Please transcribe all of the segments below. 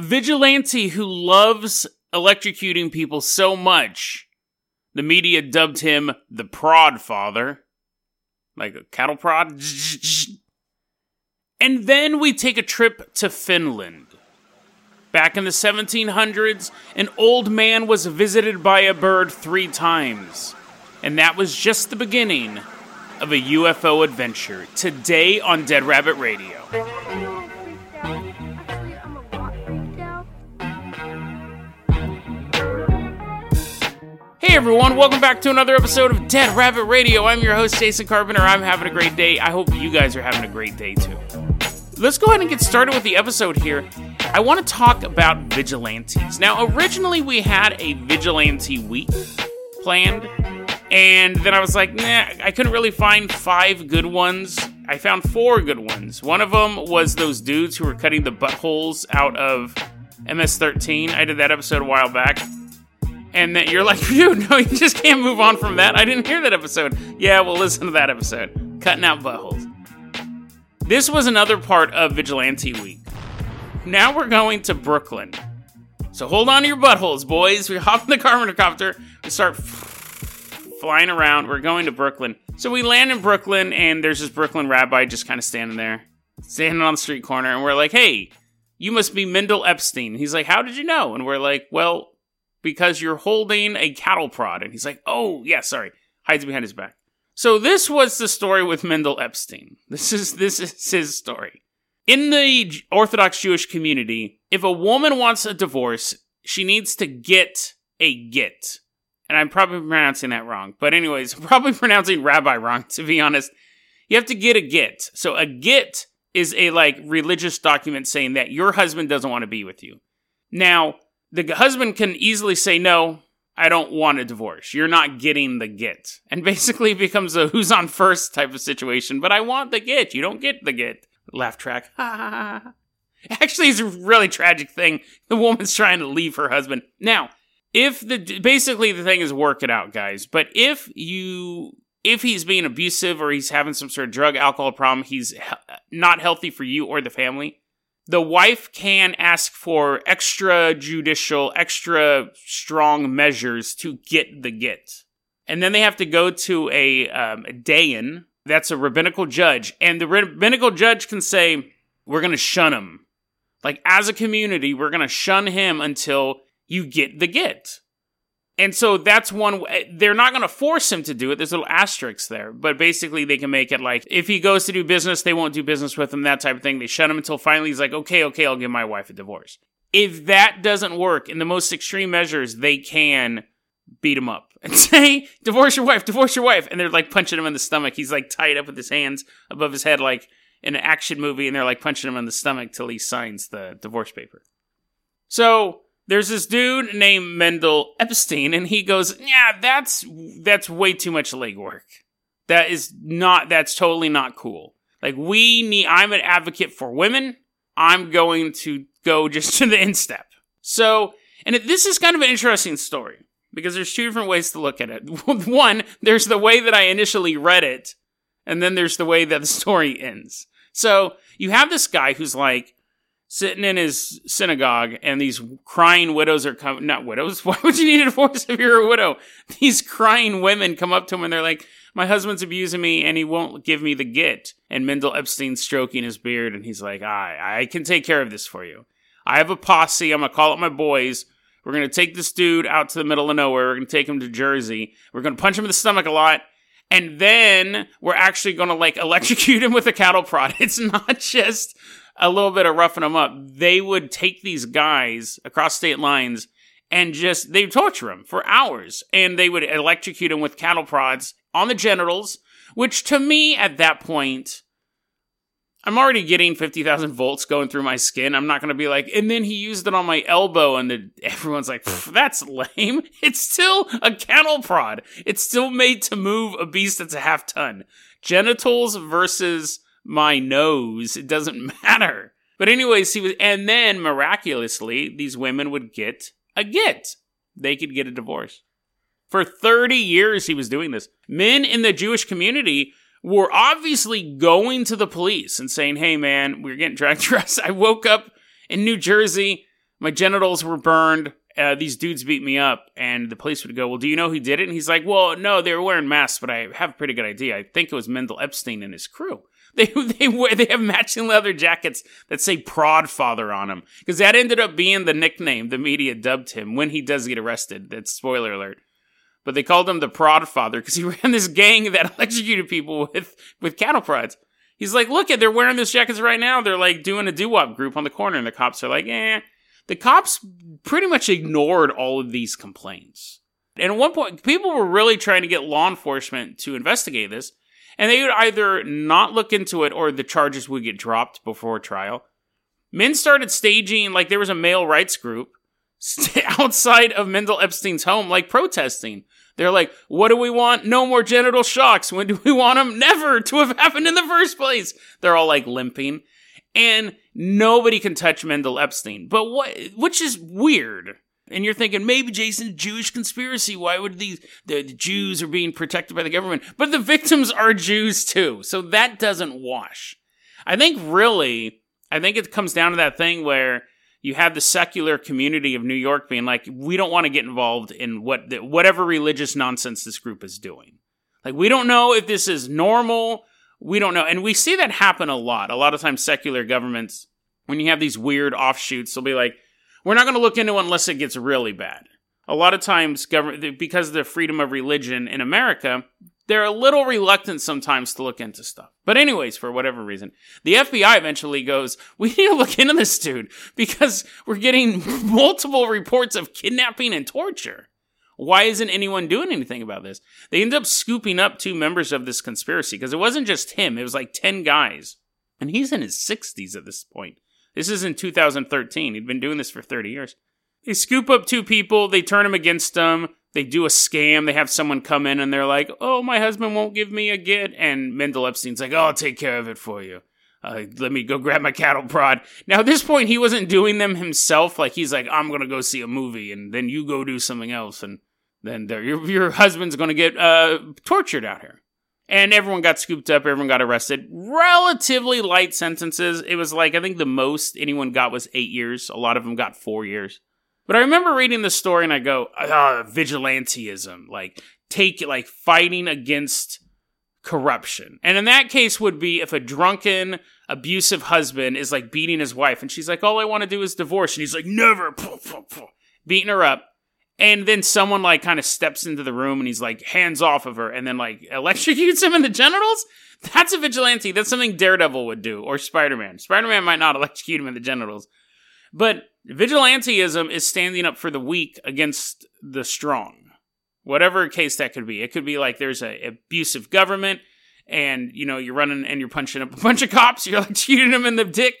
Vigilante who loves electrocuting people so much, the media dubbed him the Prod Father. Like a cattle prod. And then we take a trip to Finland. Back in the 1700s, an old man was visited by a bird three times. And that was just the beginning of a UFO adventure. Today on Dead Rabbit Radio. Hey everyone, welcome back to another episode of Dead Rabbit Radio. I'm your host, Jason Carpenter. I'm having a great day. I hope you guys are having a great day too. Let's go ahead and get started with the episode here. I want to talk about vigilantes. Now, originally we had a vigilante week planned, and then I was like, nah, I couldn't really find five good ones. I found four good ones. One of them was those dudes who were cutting the buttholes out of MS 13. I did that episode a while back and that you're like, dude, no, you just can't move on from that. I didn't hear that episode. Yeah, well, listen to that episode. Cutting out buttholes. This was another part of Vigilante Week. Now we're going to Brooklyn. So hold on to your buttholes, boys. We hop in the Carpenter. We start flying around. We're going to Brooklyn. So we land in Brooklyn, and there's this Brooklyn rabbi just kind of standing there, standing on the street corner, and we're like, hey, you must be Mendel Epstein. He's like, how did you know? And we're like, well, because you're holding a cattle prod. And he's like, oh, yeah, sorry. Hides behind his back. So this was the story with Mendel Epstein. This is this is his story. In the Orthodox Jewish community, if a woman wants a divorce, she needs to get a get. And I'm probably pronouncing that wrong. But anyways, probably pronouncing rabbi wrong, to be honest. You have to get a get. So a get is a like religious document saying that your husband doesn't want to be with you. Now, the husband can easily say, No, I don't want a divorce. You're not getting the get. And basically becomes a who's on first type of situation, but I want the get. You don't get the get. Laugh track. Ha ha ha. Actually, it's a really tragic thing. The woman's trying to leave her husband. Now, if the basically the thing is work it out, guys. But if you if he's being abusive or he's having some sort of drug alcohol problem, he's not healthy for you or the family the wife can ask for extrajudicial, extra strong measures to get the get. And then they have to go to a, um, a dayan, that's a rabbinical judge, and the rabbinical judge can say, We're going to shun him. Like, as a community, we're going to shun him until you get the get. And so that's one, eh, they're not going to force him to do it. There's little asterisks there, but basically they can make it like if he goes to do business, they won't do business with him, that type of thing. They shut him until finally he's like, okay, okay, I'll give my wife a divorce. If that doesn't work, in the most extreme measures, they can beat him up and say, divorce your wife, divorce your wife. And they're like punching him in the stomach. He's like tied up with his hands above his head, like in an action movie, and they're like punching him in the stomach till he signs the divorce paper. So there's this dude named Mendel Epstein, and he goes, "Yeah, that's that's way too much legwork. That is not. That's totally not cool. Like we need. I'm an advocate for women. I'm going to go just to the instep. So, and it, this is kind of an interesting story because there's two different ways to look at it. One, there's the way that I initially read it, and then there's the way that the story ends. So you have this guy who's like, sitting in his synagogue and these crying widows are coming not widows why would you need a divorce if you're a widow? These crying women come up to him and they're like my husband's abusing me and he won't give me the get and mendel epstein's stroking his beard and he's like i i can take care of this for you. I have a posse. I'm gonna call up my boys. We're gonna take this dude out to the middle of nowhere. We're gonna take him to jersey. We're gonna punch him in the stomach a lot. And then we're actually gonna like electrocute him with a cattle prod. It's not just a little bit of roughing them up, they would take these guys across state lines and just they torture them for hours, and they would electrocute them with cattle prods on the genitals. Which to me, at that point, I'm already getting 50,000 volts going through my skin. I'm not going to be like, and then he used it on my elbow, and the, everyone's like, that's lame. It's still a cattle prod. It's still made to move a beast that's a half ton. Genitals versus my nose. It doesn't matter. But anyways, he was, and then miraculously, these women would get a get. They could get a divorce. For 30 years, he was doing this. Men in the Jewish community were obviously going to the police and saying, Hey, man, we're getting dragged to. I woke up in New Jersey. My genitals were burned. Uh, these dudes beat me up, and the police would go, "Well, do you know who did it?" And he's like, "Well, no, they were wearing masks, but I have a pretty good idea. I think it was Mendel Epstein and his crew. They they wear they have matching leather jackets that say Prod Father on them because that ended up being the nickname the media dubbed him when he does get arrested. That's spoiler alert. But they called him the Prod Father because he ran this gang that electrocuted people with with cattle prods. He's like, look at they're wearing these jackets right now. They're like doing a doo wop group on the corner, and the cops are like, eh. The cops pretty much ignored all of these complaints. And at one point, people were really trying to get law enforcement to investigate this and they would either not look into it or the charges would get dropped before trial. Men started staging, like there was a male rights group outside of Mendel Epstein's home, like protesting. They're like, what do we want? No more genital shocks. When do we want them? Never to have happened in the first place. They're all like limping. And nobody can touch Mendel Epstein. But what, which is weird and you're thinking maybe Jason Jewish conspiracy. Why would these the, the, Jews are being protected by the government? But the victims are Jews too, so that doesn't wash. I think really, I think it comes down to that thing where you have the secular community of New York being like, we don't want to get involved in what the, whatever religious nonsense this group is doing. Like we don't know if this is normal. We don't know, and we see that happen a lot. A lot of times, secular governments, when you have these weird offshoots, they'll be like we're not going to look into it unless it gets really bad. A lot of times, government because of the freedom of religion in America, they're a little reluctant sometimes to look into stuff. But anyways, for whatever reason, the FBI eventually goes, "We need to look into this dude because we're getting multiple reports of kidnapping and torture." Why isn't anyone doing anything about this? They end up scooping up two members of this conspiracy because it wasn't just him, it was like 10 guys. And he's in his 60s at this point. This is in 2013. He'd been doing this for 30 years. They scoop up two people, they turn them against them, they do a scam, they have someone come in and they're like, oh, my husband won't give me a get. And Mendel Epstein's like, oh, I'll take care of it for you. Uh, let me go grab my cattle prod. Now, at this point, he wasn't doing them himself. Like, he's like, I'm going to go see a movie and then you go do something else. And then your, your husband's going to get uh, tortured out here and everyone got scooped up, everyone got arrested. Relatively light sentences. It was like, I think the most anyone got was eight years. A lot of them got four years. But I remember reading the story and I go, ah, vigilanteism, like take like fighting against corruption. And in that case would be if a drunken, abusive husband is like beating his wife and she's like, all I want to do is divorce. And he's like, never, beating her up and then someone like kind of steps into the room and he's like hands off of her and then like electrocutes him in the genitals? That's a vigilante. That's something daredevil would do or spider-man. Spider-man might not electrocute him in the genitals. But vigilanteism is standing up for the weak against the strong. Whatever case that could be. It could be like there's a abusive government and you know you're running and you're punching up a bunch of cops you're electrocuting them in the dick.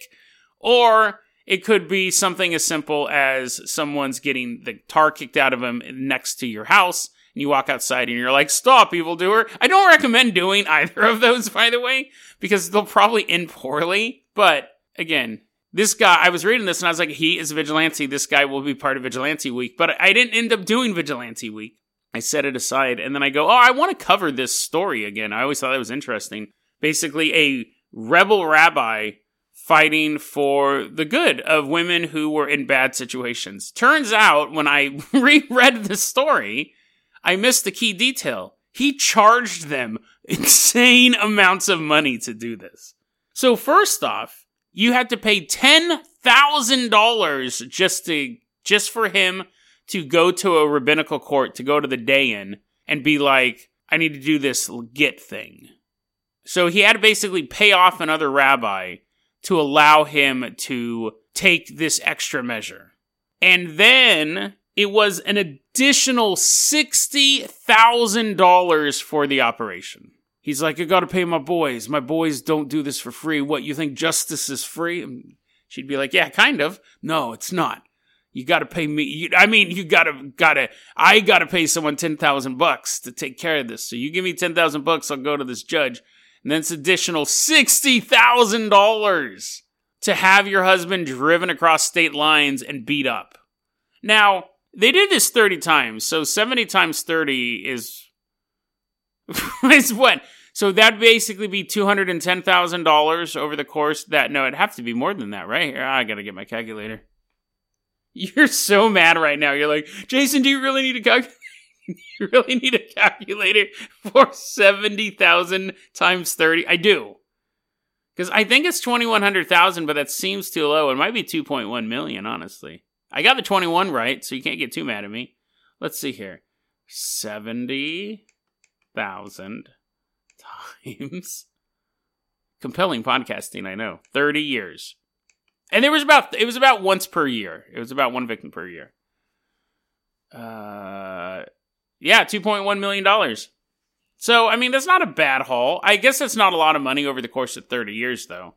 Or it could be something as simple as someone's getting the tar kicked out of them next to your house, and you walk outside and you're like, stop, evildoer. I don't recommend doing either of those, by the way, because they'll probably end poorly. But again, this guy, I was reading this and I was like, he is vigilante. This guy will be part of Vigilante Week. But I didn't end up doing Vigilante Week. I set it aside and then I go, oh, I want to cover this story again. I always thought that was interesting. Basically, a rebel rabbi fighting for the good of women who were in bad situations. Turns out, when I reread the story, I missed the key detail. He charged them insane amounts of money to do this. So, first off, you had to pay $10,000 just to just for him to go to a rabbinical court to go to the dayan and be like, I need to do this get thing. So he had to basically pay off another rabbi to allow him to take this extra measure. And then it was an additional $60,000 for the operation. He's like, I gotta pay my boys. My boys don't do this for free. What, you think justice is free? And she'd be like, Yeah, kind of. No, it's not. You gotta pay me. You, I mean, you gotta, gotta, I gotta pay someone 10,000 bucks to take care of this. So you give me 10,000 bucks, I'll go to this judge and then it's additional $60,000 to have your husband driven across state lines and beat up. Now, they did this 30 times, so 70 times 30 is is what? So that'd basically be $210,000 over the course that no, it'd have to be more than that, right? Here, I got to get my calculator. You're so mad right now. You're like, Jason, do you really need a calculator? you really need a calculator for 70,000 times 30? I do. Because I think it's 2,100,000, but that seems too low. It might be 2.1 million, honestly. I got the 21 right, so you can't get too mad at me. Let's see here 70,000 times. Compelling podcasting, I know. 30 years. And there was about it was about once per year. It was about one victim per year. Uh yeah, 2.1 million dollars. So, I mean, that's not a bad haul. I guess that's not a lot of money over the course of 30 years though.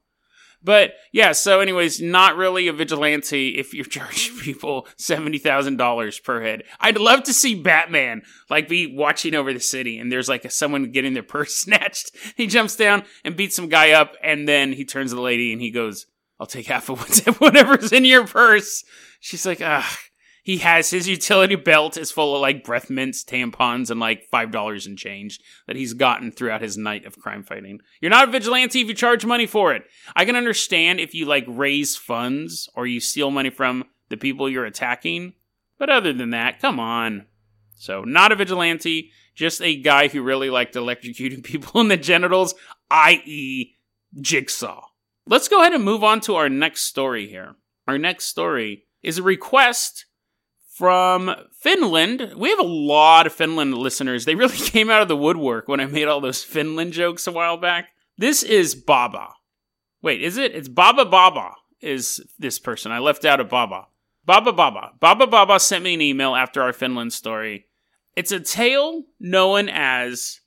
But yeah, so anyways, not really a vigilante if you're charging people $70,000 per head. I'd love to see Batman like be watching over the city and there's like a, someone getting their purse snatched. He jumps down and beats some guy up and then he turns to the lady and he goes, I'll take half of whatever's in your purse. She's like, ah, he has his utility belt is full of like breath mints, tampons, and like five dollars in change that he's gotten throughout his night of crime fighting. You're not a vigilante if you charge money for it. I can understand if you like raise funds or you steal money from the people you're attacking, but other than that, come on. So, not a vigilante, just a guy who really liked electrocuting people in the genitals, i.e., Jigsaw. Let's go ahead and move on to our next story here. Our next story is a request from Finland. We have a lot of Finland listeners. They really came out of the woodwork when I made all those Finland jokes a while back. This is Baba. Wait, is it? It's Baba Baba is this person. I left out a Baba. Baba Baba. Baba Baba sent me an email after our Finland story. It's a tale known as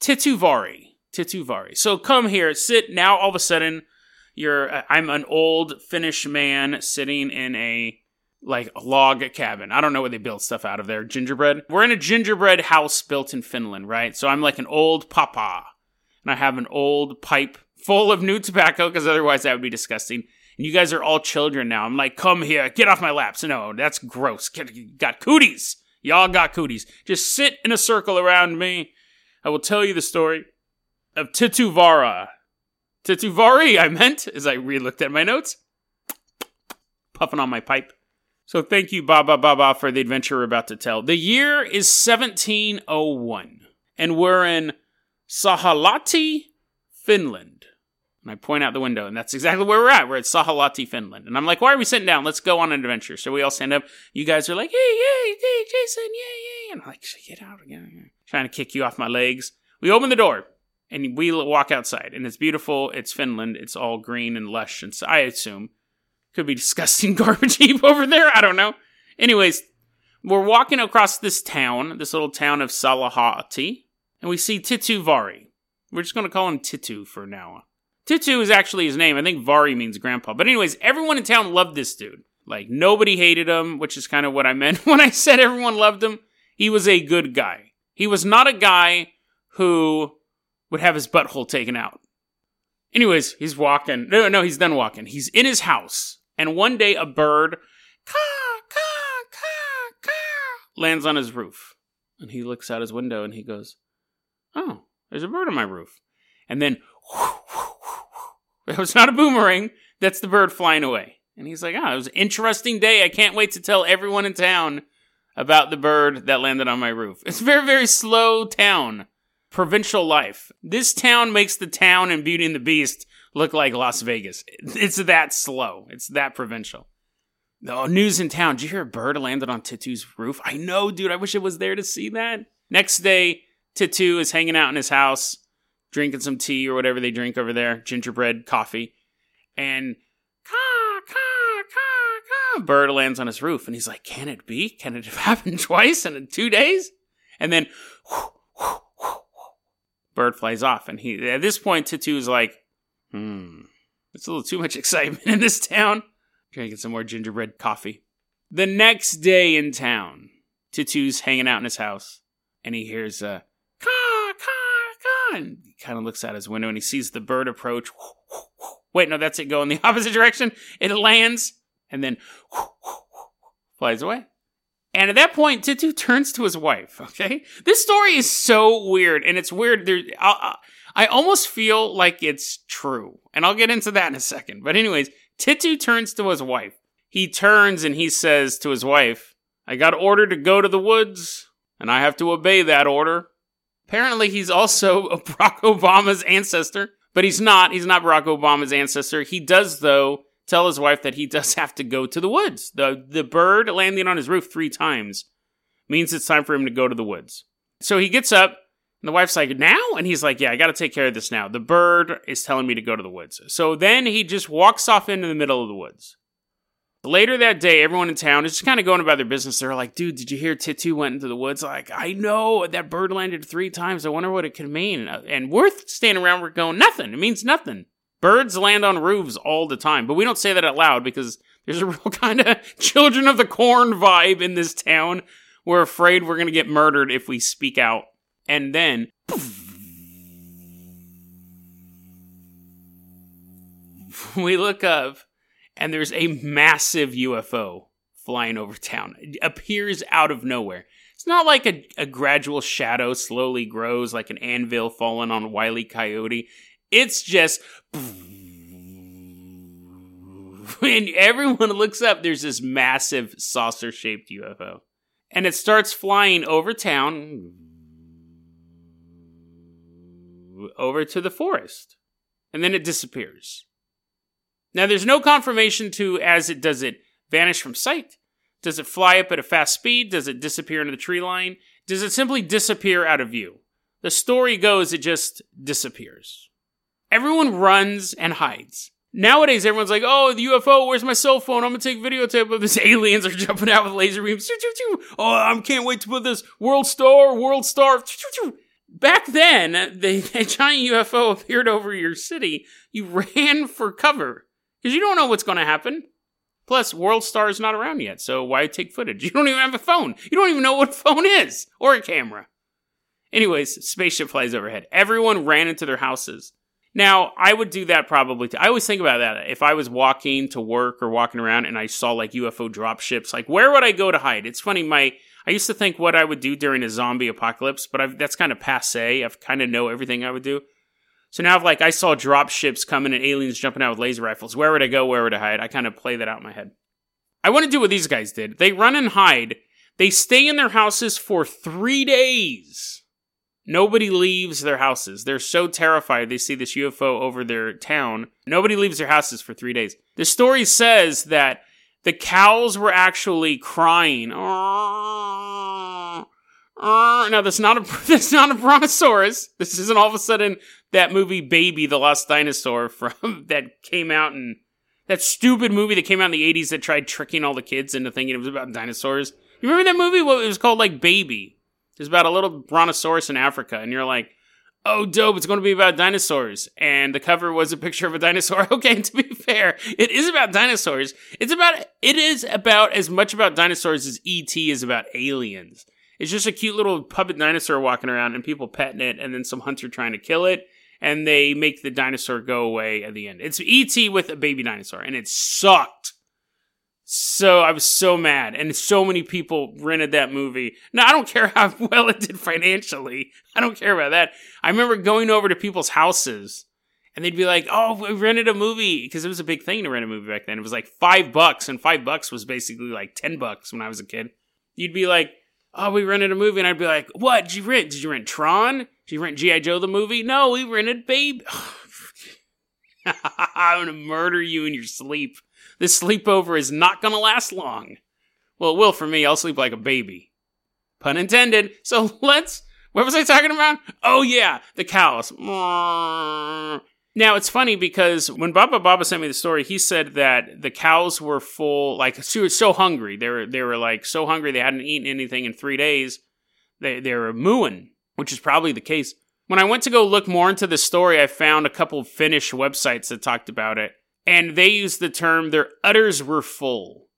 Tituvari. Tituvari. So come here, sit now all of a sudden you're uh, I'm an old Finnish man sitting in a like a log cabin. I don't know what they build stuff out of there. Gingerbread. We're in a gingerbread house built in Finland, right? So I'm like an old papa, and I have an old pipe full of new tobacco because otherwise that would be disgusting. And you guys are all children now. I'm like, come here, get off my laps. No, that's gross. Get, got cooties. Y'all got cooties. Just sit in a circle around me. I will tell you the story of Tituvara, Tituvari, I meant, as I re looked at my notes. Puffing on my pipe. So thank you, Baba Baba, for the adventure we're about to tell. The year is 1701, and we're in Sahalahti, Finland. And I point out the window, and that's exactly where we're at. We're at Sahalahti, Finland. And I'm like, why are we sitting down? Let's go on an adventure. So we all stand up. You guys are like, hey, hey, hey, Jason, yay, yay. And I'm like, get out again. Trying to kick you off my legs. We open the door and we walk outside, and it's beautiful. It's Finland. It's all green and lush, and so I assume could be disgusting garbage heap over there. I don't know. Anyways, we're walking across this town, this little town of Sahalahti, and we see Titu Vari. We're just going to call him Titu for now. Titu is actually his name. I think Vari means grandpa. But anyways, everyone in town loved this dude. Like nobody hated him, which is kind of what I meant when I said everyone loved him. He was a good guy. He was not a guy who would have his butthole taken out. Anyways, he's walking. No, no, he's done walking. He's in his house. And one day a bird, caw, caw, caw, caw, lands on his roof. And he looks out his window and he goes, Oh, there's a bird on my roof. And then, it was not a boomerang. That's the bird flying away. And he's like, Oh, it was an interesting day. I can't wait to tell everyone in town about the bird that landed on my roof. It's a very, very slow town provincial life. This town makes the town in Beauty and the Beast look like Las Vegas. It's that slow. It's that provincial. Oh, news in town. Did you hear a bird landed on Titu's roof? I know, dude. I wish I was there to see that. Next day, Titu is hanging out in his house, drinking some tea or whatever they drink over there, gingerbread, coffee, and caw, caw, caw, caw, bird lands on his roof. And he's like, Can it be? Can it have happened twice in two days? And then whoosh, whoosh, bird flies off. And he at this point, Titu is like, hmm, it's a little too much excitement in this town. Drinking some more gingerbread coffee. The next day in town, Titu's hanging out in his house, and he hears a caw, caw, caw, and he kind of looks out his window and he sees the bird approach. Wait, no, that's it. Go in the opposite direction. It lands and then flies away. And at that point, Titu turns to his wife. Okay, this story is so weird, and it's weird. There, I, I almost feel like it's true, and I'll get into that in a second. But anyways, Titu turns to his wife. he turns and he says to his wife, I got ordered to go to the woods, and I have to obey that order. Apparently, he's also Barack Obama's ancestor, but he's not. He's not Barack Obama's ancestor. He does, though, tell his wife that he does have to go to the woods. The, the bird landing on his roof three times means it's time for him to go to the woods. So he gets up, and the wife's like, Now? And he's like, Yeah, I got to take care of this now. The bird is telling me to go to the woods. So then he just walks off into the middle of the woods. Later that day, everyone in town is just kind of going about their business. They're like, dude, did you hear Titu went into the woods? Like, I know that bird landed three times. I wonder what it could mean. And we're standing around, we're going, nothing. It means nothing. Birds land on roofs all the time, but we don't say that out loud because there's a real kind of children of the corn vibe in this town. We're afraid we're going to get murdered if we speak out. And then, we look up and there's a massive UFO flying over town. It appears out of nowhere. It's not like a, a gradual shadow slowly grows like an anvil falling on a wily coyote. It's just. When everyone looks up, there's this massive saucer shaped UFO. And it starts flying over town, over to the forest. And then it disappears. Now, there's no confirmation to as it does it vanish from sight? Does it fly up at a fast speed? Does it disappear into the tree line? Does it simply disappear out of view? The story goes it just disappears. Everyone runs and hides. Nowadays, everyone's like, oh, the UFO, where's my cell phone? I'm gonna take videotape of this. Aliens are jumping out with laser beams. Oh, I can't wait to put this World Star, World Star. Back then, the, the giant UFO appeared over your city. You ran for cover because you don't know what's going to happen. Plus, World Star is not around yet, so why take footage? You don't even have a phone. You don't even know what a phone is or a camera. Anyways, spaceship flies overhead. Everyone ran into their houses. Now, I would do that probably. Too. I always think about that. If I was walking to work or walking around and I saw like UFO drop ships, like where would I go to hide? It's funny. My I used to think what I would do during a zombie apocalypse, but I've, that's kind of passe. I've kind of know everything I would do. So now, if like I saw drop ships coming and aliens jumping out with laser rifles, where would I go? Where would I hide? I kind of play that out in my head. I want to do what these guys did. They run and hide. They stay in their houses for three days. Nobody leaves their houses. They're so terrified they see this UFO over their town. Nobody leaves their houses for three days. The story says that the cows were actually crying. Now that's not a that's not a brontosaurus. This isn't all of a sudden that movie Baby, the Lost Dinosaur from that came out in that stupid movie that came out in the eighties that tried tricking all the kids into thinking it was about dinosaurs. You remember that movie? Well, it was called like Baby. It was about a little brontosaurus in Africa, and you're like, oh, dope! It's going to be about dinosaurs. And the cover was a picture of a dinosaur. Okay, to be fair, it is about dinosaurs. It's about it is about as much about dinosaurs as ET is about aliens. It's just a cute little puppet dinosaur walking around and people petting it, and then some hunter trying to kill it, and they make the dinosaur go away at the end. It's E.T. with a baby dinosaur, and it sucked. So I was so mad, and so many people rented that movie. Now I don't care how well it did financially. I don't care about that. I remember going over to people's houses, and they'd be like, "Oh, we rented a movie," because it was a big thing to rent a movie back then. It was like five bucks, and five bucks was basically like ten bucks when I was a kid. You'd be like, oh, we rented a movie. And I'd be like, what did you rent? Did you rent Tron? Did you rent G.I. Joe the movie? No, we rented Babe. I'm to murder you in your sleep. This sleepover is not to last long. Well, it will for me. I'll sleep like a baby. Pun intended. So let's. What was I talking about? Oh, yeah, the cows. Now it's funny because when Baba Baba sent me the story, he said that the cows were full, like she was so hungry. They were they were like so hungry they hadn't eaten anything in three days. They they were mooing, which is probably the case. When I went to go look more into the story, I found a couple Finnish websites that talked about it, and they used the term their udders were full.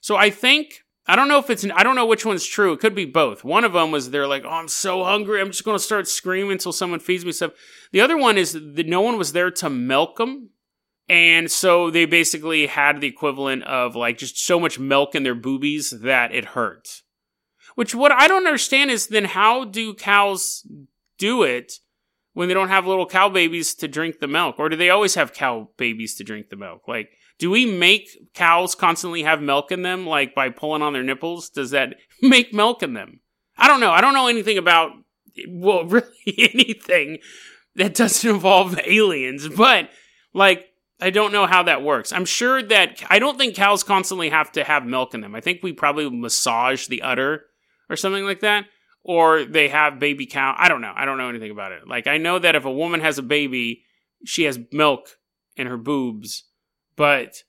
So I think I don't know if it's I don't know which one's true. It could be both. One of them was they're like, "Oh, I'm so hungry. I'm just going to start screaming until someone feeds me stuff." The other one is that no one was there to milk them. And so they basically had the equivalent of like just so much milk in their boobies that it hurt. Which what I don't understand is then how do cows do it when they don't have little cow babies to drink the milk? Or do they always have cow babies to drink the milk? Like Do we make cows constantly have milk in them, like by pulling on their nipples? Does that make milk in them? I don't know. I don't know anything about, well, really anything that doesn't involve aliens, but like, I don't know how that works. I'm sure that I don't think cows constantly have to have milk in them. I think we probably massage the udder or something like that. Or they have baby cow. I don't know. I don't know anything about it. Like, I know that if a woman has a baby, she has milk in her boobs. But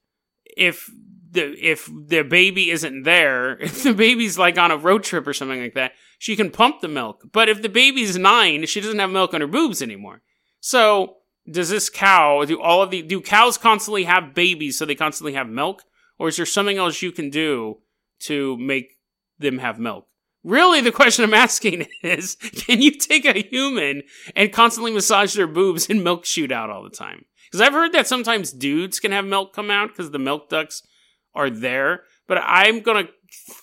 if the if the baby isn't there, if the baby's like on a road trip or something like that, she can pump the milk. But if the baby's nine, she doesn't have milk on her boobs anymore. So does this cow do all of the do cows constantly have babies so they constantly have milk? Or is there something else you can do to make them have milk? Really, the question I'm asking is can you take a human and constantly massage their boobs and milk shoot out all the time? Because I've heard that sometimes dudes can have milk come out because the milk ducts are there. But I'm going to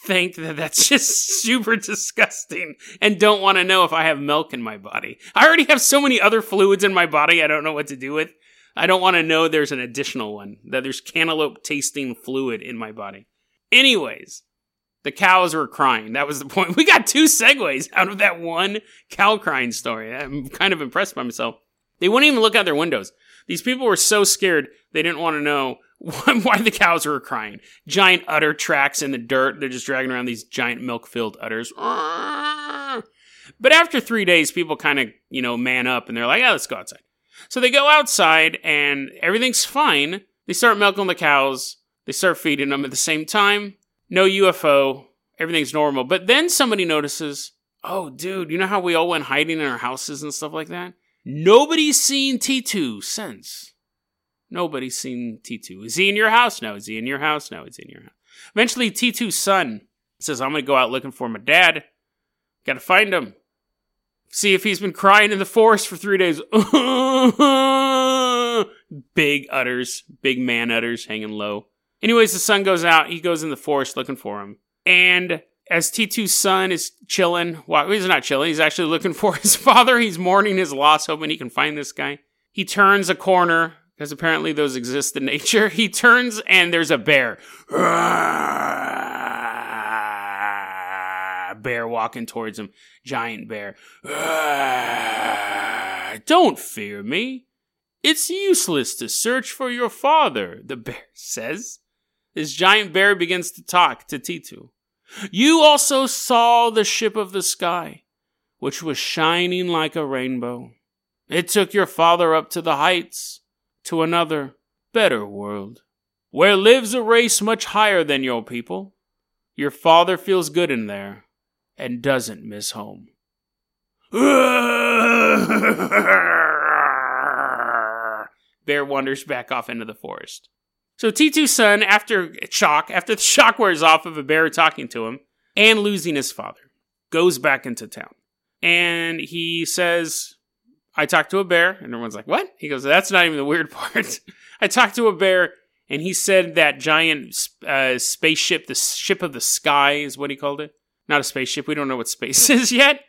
think that that's just super disgusting and don't want to know if I have milk in my body. I already have so many other fluids in my body I don't know what to do with. I don't want to know there's an additional one, that there's cantaloupe tasting fluid in my body. Anyways, the cows were crying. That was the point. We got two segues out of that one cow crying story. I'm kind of impressed by myself. They wouldn't even look out their windows. These people were so scared they didn't want to know why the cows were crying. Giant udder tracks in the dirt. They're just dragging around these giant milk filled udders. But after three days, people kind of, you know, man up and they're like, yeah, let's go outside. So they go outside and everything's fine. They start milking the cows. They start feeding them at the same time no UFO, everything's normal. But then somebody notices, oh, dude, you know how we all went hiding in our houses and stuff like that? Nobody's seen Titu since. Nobody's seen Titu. Is he in your house? No. Is he in your house? No. Is he in your house? Eventually, Titu's son says, I'm going to go out looking for my dad. Got to find him. See if he's been crying in the forest for three days. big udders, big man udders hanging low. Anyways, the son goes out. He goes in the forest looking for him. And as Titu's son is chilling, well, he's not chilling. He's actually looking for his father. He's mourning his loss, hoping he can find this guy. He turns a corner because apparently those exist in nature. He turns and there's a bear. Bear walking towards him. Giant bear. Don't fear me. It's useless to search for your father, the bear says. This giant bear begins to talk to Titu. You also saw the ship of the sky, which was shining like a rainbow. It took your father up to the heights, to another, better world, where lives a race much higher than your people. Your father feels good in there and doesn't miss home. Bear wanders back off into the forest. So Titu's son, after shock, after the shock wears off of a bear talking to him and losing his father, goes back into town. And he says, I talked to a bear. And everyone's like, What? He goes, That's not even the weird part. I talked to a bear, and he said that giant uh, spaceship, the ship of the sky, is what he called it. Not a spaceship. We don't know what space is yet.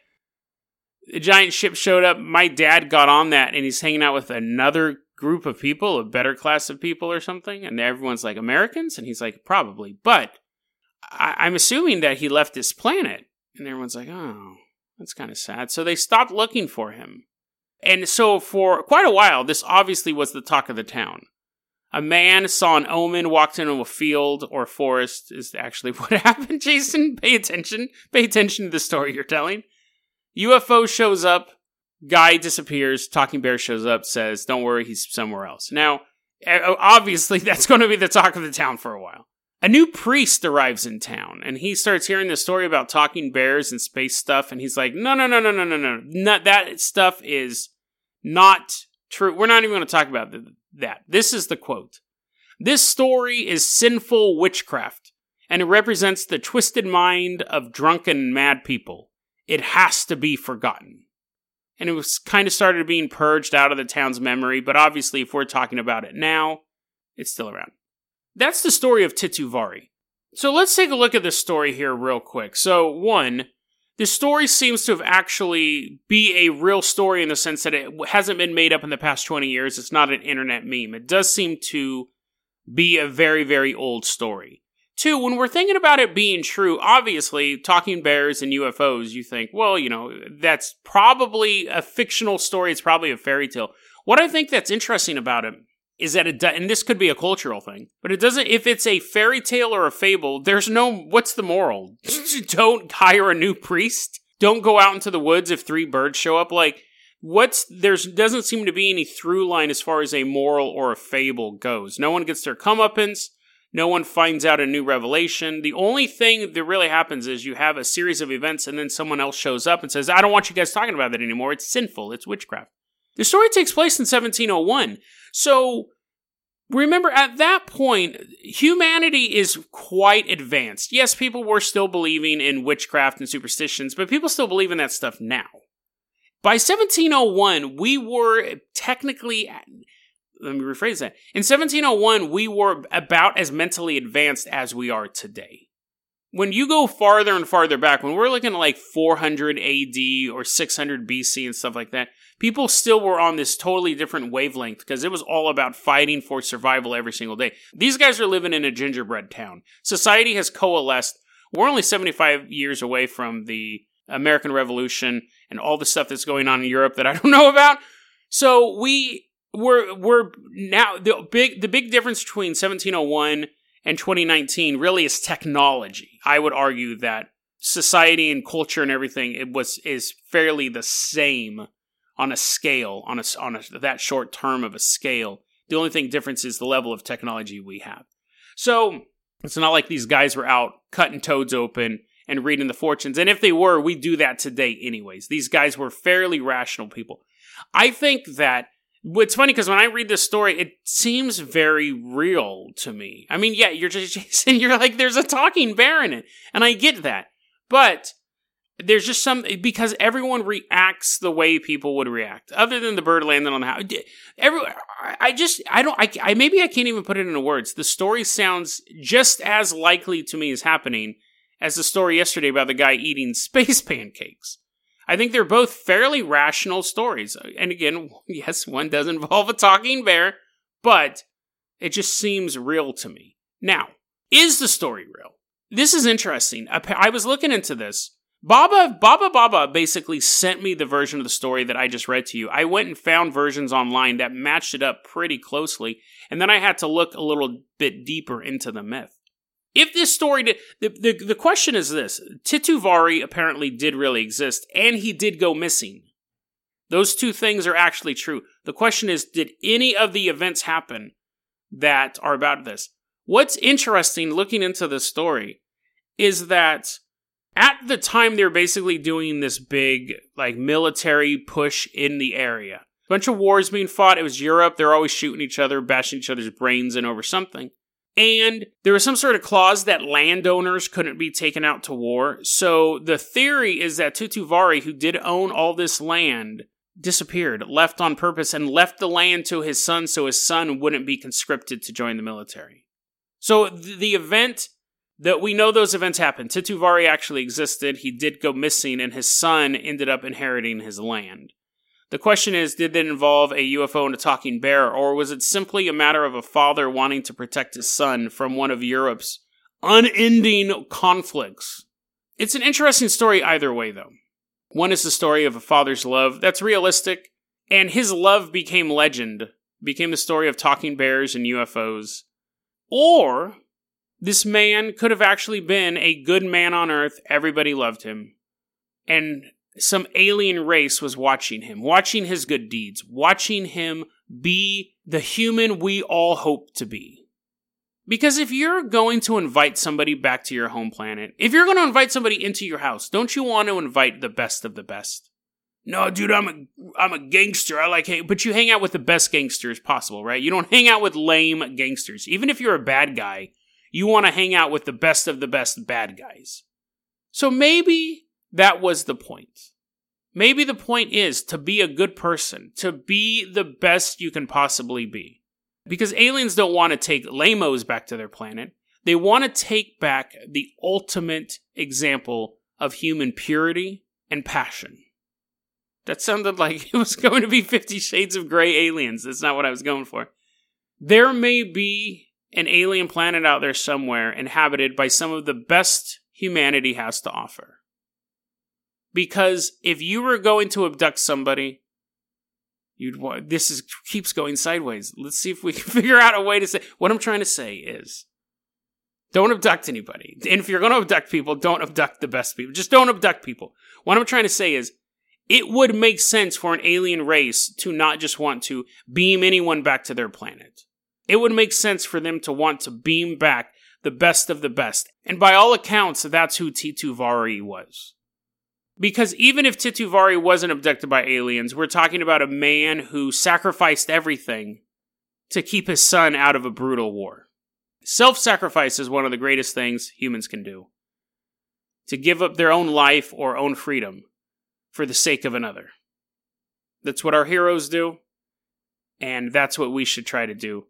The giant ship showed up. My dad got on that, and he's hanging out with another group of people, a better class of people or something? And everyone's like, Americans? And he's like, probably. But I- am assuming that he left this planet. And everyone's like, oh, that's kind of sad. So they stopped looking for him. And so for quite a while, this obviously was the talk of the town. A man saw an omen, walked into a field or forest, is actually what happened, Jason. Pay attention. Pay attention to the story you're telling. UFO shows up, Guy disappears. Talking Bear shows up, says, Don't worry, he's somewhere else. Now, eh, obviously, that's going to be the talk of the town for a while. A new priest arrives in town, and he starts hearing the story about talking bears and space stuff, and he's like, No, no, no, no, no, no, no. Not, that stuff is not true. We're not even going to talk about that. This is the quote This story is sinful witchcraft, and it represents the twisted mind of drunken, mad people. It has to be forgotten and it was kind of started being purged out of the town's memory, but obviously, if we're talking about it now, it's still around. That's the story of Tituvari. So let's take a look at this story here real quick. So, one, the story seems to have actually be a real story in the sense that it hasn't been made up in the past 20 years. It's not an internet meme. It does seem to be a very, very old story. Two, when we're thinking about it being true, obviously, talking bears and UFOs, you think, well, you know, that's probably a fictional story. It's probably a fairy tale. What I think that's interesting about it is that it, and this could be a cultural thing, but it doesn't, if it's a fairy tale or a fable, there's no, what's the moral? Don't hire a new priest. Don't go out into the woods if three birds show up. Like, what's, there's, doesn't seem to be any through line as far as a moral or a fable goes. No one gets their comeuppance no one finds out a new revelation. The only thing that really happens is you have a series of events and then someone else shows up and says, I don't want you guys talking about that anymore. It's sinful. It's witchcraft. The story takes place in 1701. So remember, at that point, humanity is quite advanced. Yes, people were still believing in witchcraft and superstitions, but people still believe in that stuff now. By 1701, we were technically let me rephrase that. In 1701, we were about as mentally advanced as we are today. When you go farther and farther back, when we're looking at like 400 AD or 600 BC and stuff like that, people still were on this totally different wavelength because it was all about fighting for survival every single day. These guys are living in a gingerbread town. Society has coalesced. We're only 75 years away from the American Revolution and all the stuff that's going on in Europe that I don't know about. So we we're we're now the big the big difference between 1701 and 2019 really is technology. I would argue that society and culture and everything it was is fairly the same on a scale on a on a, that short term of a scale. The only thing difference is the level of technology we have. So it's not like these guys were out cutting toads open and reading the fortunes. And if they were, we do that today anyways. These guys were fairly rational people. I think that it's funny because when I read this story, it seems very real to me. I mean, yeah, you're just Jason, you're like, there's a talking bear in it, and I get that, but there's just some because everyone reacts the way people would react, other than the bird landing on the house. Every, I just, I don't, I, I maybe I can't even put it into words. The story sounds just as likely to me as happening as the story yesterday about the guy eating space pancakes. I think they're both fairly rational stories. And again, yes, one does involve a talking bear, but it just seems real to me. Now, is the story real? This is interesting. I was looking into this. Baba Baba Baba basically sent me the version of the story that I just read to you. I went and found versions online that matched it up pretty closely, and then I had to look a little bit deeper into the myth. If this story did, the, the, the question is this Titu Vare apparently did really exist, and he did go missing. Those two things are actually true. The question is did any of the events happen that are about this? What's interesting looking into the story is that at the time they were basically doing this big like military push in the area. A bunch of wars being fought. It was Europe. They're always shooting each other, bashing each other's brains in over something. And there was some sort of clause that landowners couldn't be taken out to war. So the theory is that Titu Vare, who did own all this land, disappeared, left on purpose, and left the land to his son so his son wouldn't be conscripted to join the military. So the event that we know those events happened. Titu Vare actually existed. He did go missing, and his son ended up inheriting his land. The question is did it involve a UFO and a talking bear, or was it simply a matter of a father wanting to protect his son from one of Europe's unending conflicts? It's an interesting story either way, though. One is the story of a father's love that's realistic, and his love became legend, became the story of talking bears and UFOs. Or this man could have actually been a good man on earth, everybody loved him, and some alien race was watching him, watching his good deeds, watching him be the human we all hope to be. Because if you're going to invite somebody back to your home planet, if you're going to invite somebody into your house, don't you want to invite the best of the best? No, dude, I'm a I'm a gangster. I like hang, but you hang out with the best gangsters possible, right? You don't hang out with lame gangsters. Even if you're a bad guy, you want to hang out with the best of the best bad guys. So maybe that was the point. Maybe the point is to be a good person, to be the best you can possibly be. Because aliens don't want to take lamos back to their planet. They want to take back the ultimate example of human purity and passion. That sounded like it was going to be Fifty Shades of Grey aliens. That's not what I was going for. There may be an alien planet out there somewhere inhabited by some of the best humanity has to offer. Because if you were going to abduct somebody, you'd want this is keeps going sideways. Let's see if we can figure out a way to say what I'm trying to say is don't abduct anybody. And if you're going to abduct people, don't abduct the best people. Just don't abduct people. What I'm trying to say is it would make sense for an alien race to not just want to beam anyone back to their planet. It would make sense for them to want to beam back the best of the best. And by all accounts, that's who Titu Vari was. Because even if Titu Vari wasn't abducted by aliens, we're talking about a man who sacrificed everything to keep his son out of a brutal war. Self sacrifice is one of the greatest things humans can do. To give up their own life or own freedom for the sake of another. That's what our heroes do, and that's what we should try to do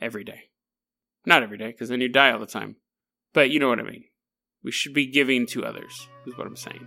every day. Not every day, because then you die all the time. But you know what I mean. We should be giving to others, is what I'm saying.